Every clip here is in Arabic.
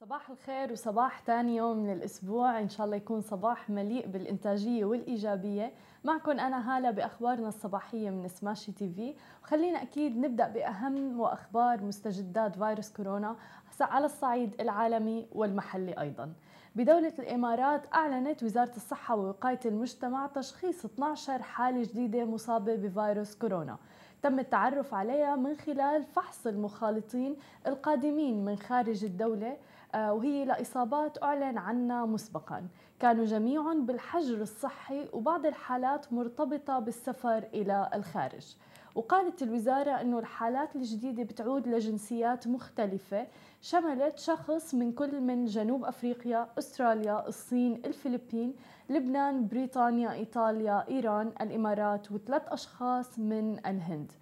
صباح الخير وصباح ثاني يوم من الأسبوع. إن شاء الله يكون صباح مليء بالإنتاجية والإيجابية. معكم أنا هالة بأخبارنا الصباحية من سماشي تي في. وخلينا أكيد نبدأ بأهم وأخبار مستجدات فيروس كورونا على الصعيد العالمي والمحلي أيضا. بدولة الإمارات أعلنت وزارة الصحة ووقاية المجتمع تشخيص 12 حالة جديدة مصابة بفيروس كورونا. تم التعرف عليها من خلال فحص المخالطين القادمين من خارج الدولة. وهي لإصابات أعلن عنها مسبقا. كانوا جميعهم بالحجر الصحي وبعض الحالات مرتبطة بالسفر إلى الخارج. وقالت الوزارة أنه الحالات الجديدة بتعود لجنسيات مختلفة. شملت شخص من كل من جنوب أفريقيا، أستراليا، الصين، الفلبين، لبنان، بريطانيا، إيطاليا، إيران، الإمارات وثلاث أشخاص من الهند.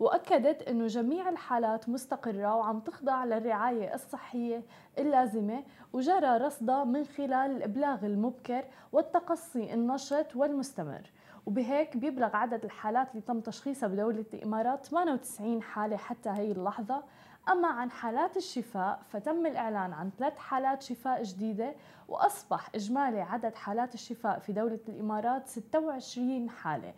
وأكدت أنه جميع الحالات مستقرة وعم تخضع للرعاية الصحية اللازمة وجرى رصدها من خلال الإبلاغ المبكر والتقصي النشط والمستمر. وبهيك بيبلغ عدد الحالات اللي تم تشخيصها بدولة الإمارات 98 حالة حتى هي اللحظة. أما عن حالات الشفاء فتم الإعلان عن ثلاث حالات شفاء جديدة وأصبح إجمالي عدد حالات الشفاء في دولة الإمارات 26 حالة.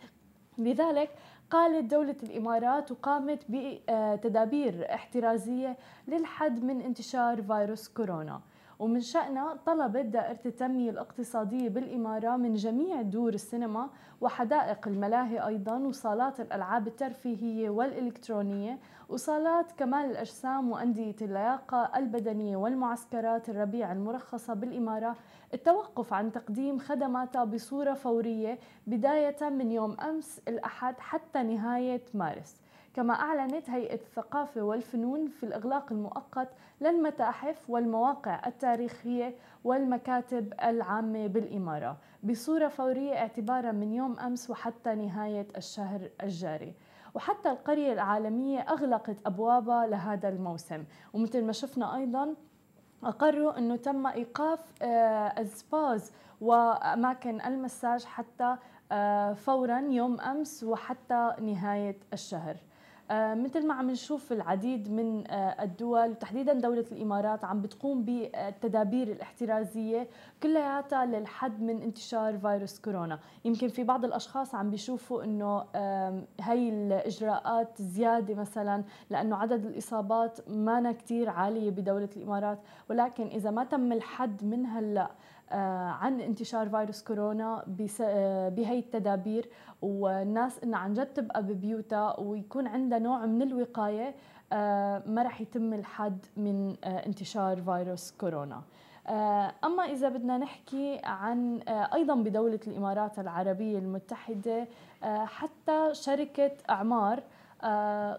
لذلك قالت دولة الإمارات وقامت بتدابير احترازية للحد من انتشار فيروس كورونا. ومن شأنها طلبت دائرة التنمية الاقتصادية بالإمارة من جميع دور السينما وحدائق الملاهي أيضا وصالات الألعاب الترفيهية والإلكترونية وصالات كمال الأجسام وأندية اللياقة البدنية والمعسكرات الربيع المرخصة بالإمارة. التوقف عن تقديم خدماتها بصورة فورية بداية من يوم أمس الأحد حتى نهاية مارس. كما أعلنت هيئة الثقافة والفنون في الإغلاق المؤقت للمتاحف والمواقع التاريخية والمكاتب العامة بالإمارة بصورة فورية اعتبارا من يوم أمس وحتى نهاية الشهر الجاري. وحتى القرية العالمية أغلقت أبوابها لهذا الموسم. ومثل ما شفنا أيضا أقروا أنه تم إيقاف آه، السباز وأماكن المساج حتى آه، فورا يوم أمس وحتى نهاية الشهر. مثل ما عم نشوف العديد من آه، الدول وتحديدا دولة الإمارات عم بتقوم بالتدابير الاحترازية كلياتها للحد من انتشار فيروس كورونا. يمكن في بعض الأشخاص عم بيشوفوا أنه هاي الإجراءات زيادة مثلا لأنه عدد الإصابات ما كتير عالية بدولة الإمارات ولكن إذا ما تم الحد من هلأ آه، عن انتشار فيروس كورونا آه، بهي التدابير والناس انها عن جد تبقى ببيوتها ويكون عندها نوع من الوقاية آه، ما راح يتم الحد من انتشار فيروس كورونا. أما إذا بدنا نحكي عن أيضا بدولة الإمارات العربية المتحدة حتى شركة أعمار آه،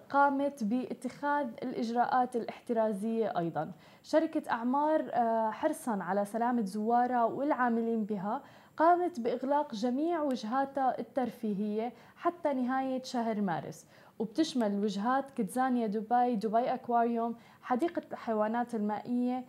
قامت باتخاذ الإجراءات الاحترازية أيضا. شركة إعمار آه، حرصا على سلامة زوارها والعاملين بها قامت بإغلاق جميع وجهاتها الترفيهية حتى نهاية شهر مارس. وبتشمل وجهات كيدزانيا دبي دبي أكواريوم حديقة الحيوانات المائية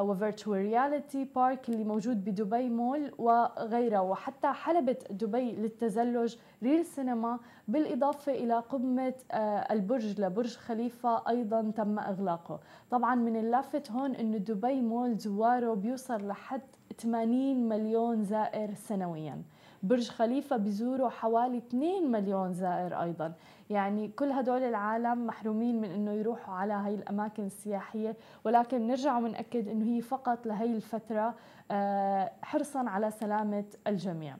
و Virtual Reality Park اللي موجود بدبي مول وغيرها. وحتى حلبة دبي للتزلج ريل سينما بالإضافة إلى قمة آه، البرج لبرج خليفة أيضا تم إغلاقه. طبعا من اللافت هون أنه دبي مول زواره بيوصل لحد 80 مليون زائر سنويا. برج خليفة بيزوروا حوالي 2 مليون زائر أيضا. يعني كل هدول العالم محرومين من أنه يروحوا على هاي الأماكن السياحية ولكن نرجع ونأكد أنه هي فقط لهي الفترة آه، حرصا على سلامة الجميع.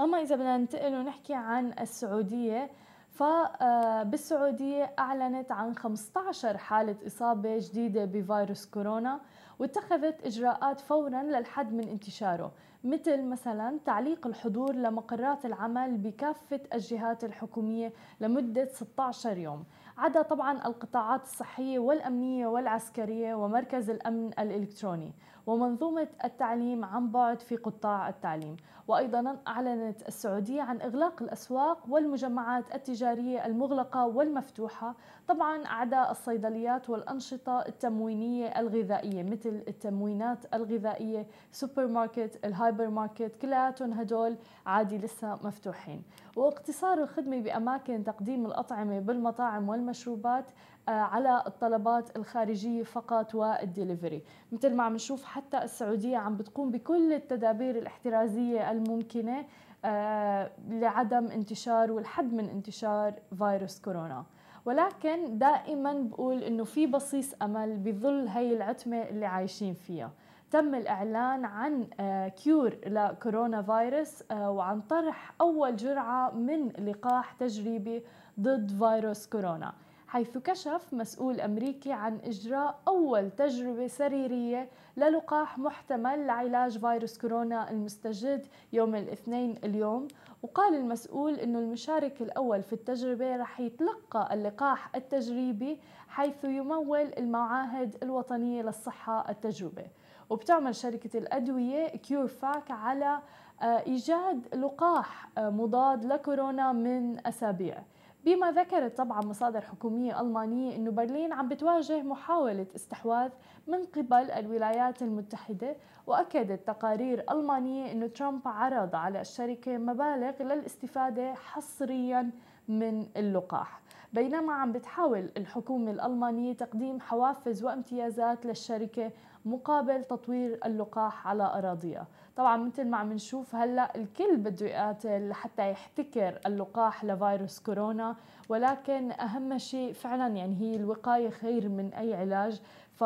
أما إذا بدنا ننتقل ونحكي عن السعودية فبالسعودية أعلنت عن 15 حالة إصابة جديدة بفيروس كورونا. واتخذت إجراءات فورا للحد من انتشاره مثل مثلا تعليق الحضور لمقرات العمل بكافة الجهات الحكومية لمدة 16 يوم. عدا طبعا القطاعات الصحية والأمنية والعسكرية ومركز الأمن الإلكتروني. ومنظومة التعليم عن بعد في قطاع التعليم. وأيضا أعلنت السعودية عن إغلاق الأسواق والمجمعات التجارية المغلقة والمفتوحة طبعا عدا الصيدليات والأنشطة التموينية الغذائية مثل التموينات الغذائية سوبر ماركت الهايبر ماركت كلياتهم هدول عادي لسه مفتوحين. واقتصار الخدمة بأماكن تقديم الأطعمة بالمطاعم والمشروبات آه، على الطلبات الخارجية فقط والدليفري. مثل ما عم نشوف حتى السعودية عم بتقوم بكل التدابير الاحترازية الممكنة آه، لعدم انتشار والحد من انتشار فيروس كورونا. ولكن دائما بقول إنه في بصيص أمل بظل هي العتمة اللي عايشين فيها. تم الإعلان عن cure آه، لكورونا فيروس آه، وعن طرح أول جرعة من لقاح تجريبي ضد فيروس كورونا حيث كشف مسؤول أمريكي عن إجراء أول تجربة سريرية للقاح محتمل لعلاج فيروس كورونا المستجد يوم الاثنين اليوم. وقال المسؤول أنه المشارك الأول في التجربة رح يتلقى اللقاح التجريبي حيث يمول المعاهد الوطنية للصحة التجربة. وبتعمل شركة الأدوية كيور فاك على آه، إيجاد لقاح آه، مضاد لكورونا من أسابيع. بما ذكرت طبعا مصادر حكومية ألمانية أنه برلين عم بتواجه محاولة استحواذ من قبل الولايات المتحدة وأكدت تقارير ألمانية أنه ترامب عرض على الشركة مبالغ للاستفادة حصريا من اللقاح. بينما عم بتحاول الحكومة الألمانية تقديم حوافز وامتيازات للشركة مقابل تطوير اللقاح على أراضيها. طبعا مثل ما عم نشوف هلأ الكل بده يقاتل لحتى يحتكر اللقاح لفيروس كورونا ولكن أهم شيء فعلا يعني هي الوقاية خير من أي علاج. ف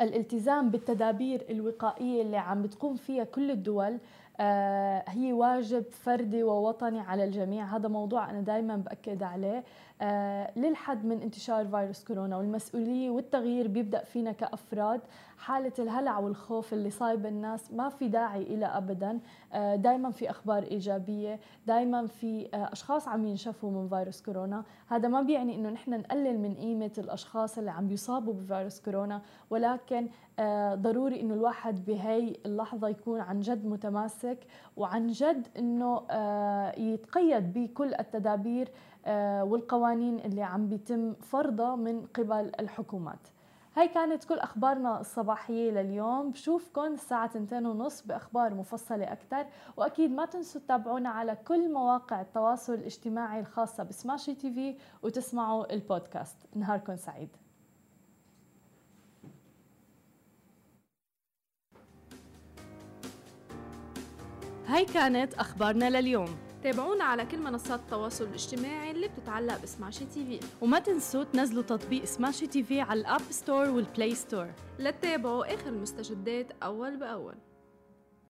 الالتزام بالتدابير الوقائية اللي عم بتقوم فيها كل الدول هي واجب فردي ووطني على الجميع. هذا موضوع أنا دائما بأكد عليه. آه، للحد من انتشار فيروس كورونا والمسؤولية والتغيير بيبدأ فينا كأفراد. حالة الهلع والخوف اللي صايب الناس ما في داعي إلى أبدا. آه، دائما في أخبار إيجابية. دائما في أشخاص عم ينشفوا من فيروس كورونا. هذا ما بيعني أنه نحن نقلل من قيمة الأشخاص اللي عم بيصابوا بفيروس كورونا. ولكن ضروري أنه الواحد بهي اللحظة يكون عن جد متماسك وعن جد أنه يتقيد بكل التدابير آه، والقوانين اللي عم بيتم فرضها من قبل الحكومات. هاي كانت كل أخبارنا الصباحية لليوم. بشوفكم الساعة 2:30 بأخبار مفصلة أكثر وأكيد ما تنسوا تتابعونا على كل مواقع التواصل الاجتماعي الخاصة ب Smashi TV وتسمعوا البودكاست. نهاركم سعيد. هاي كانت أخبارنا لليوم. تابعونا على كل منصات التواصل الاجتماعي اللي بتتعلق ب Smashi TV وما تنسوا تنزلوا تطبيق Smashi TV على ال App Store وال Play Store لتتابعوا آخر المستجدات أول بأول.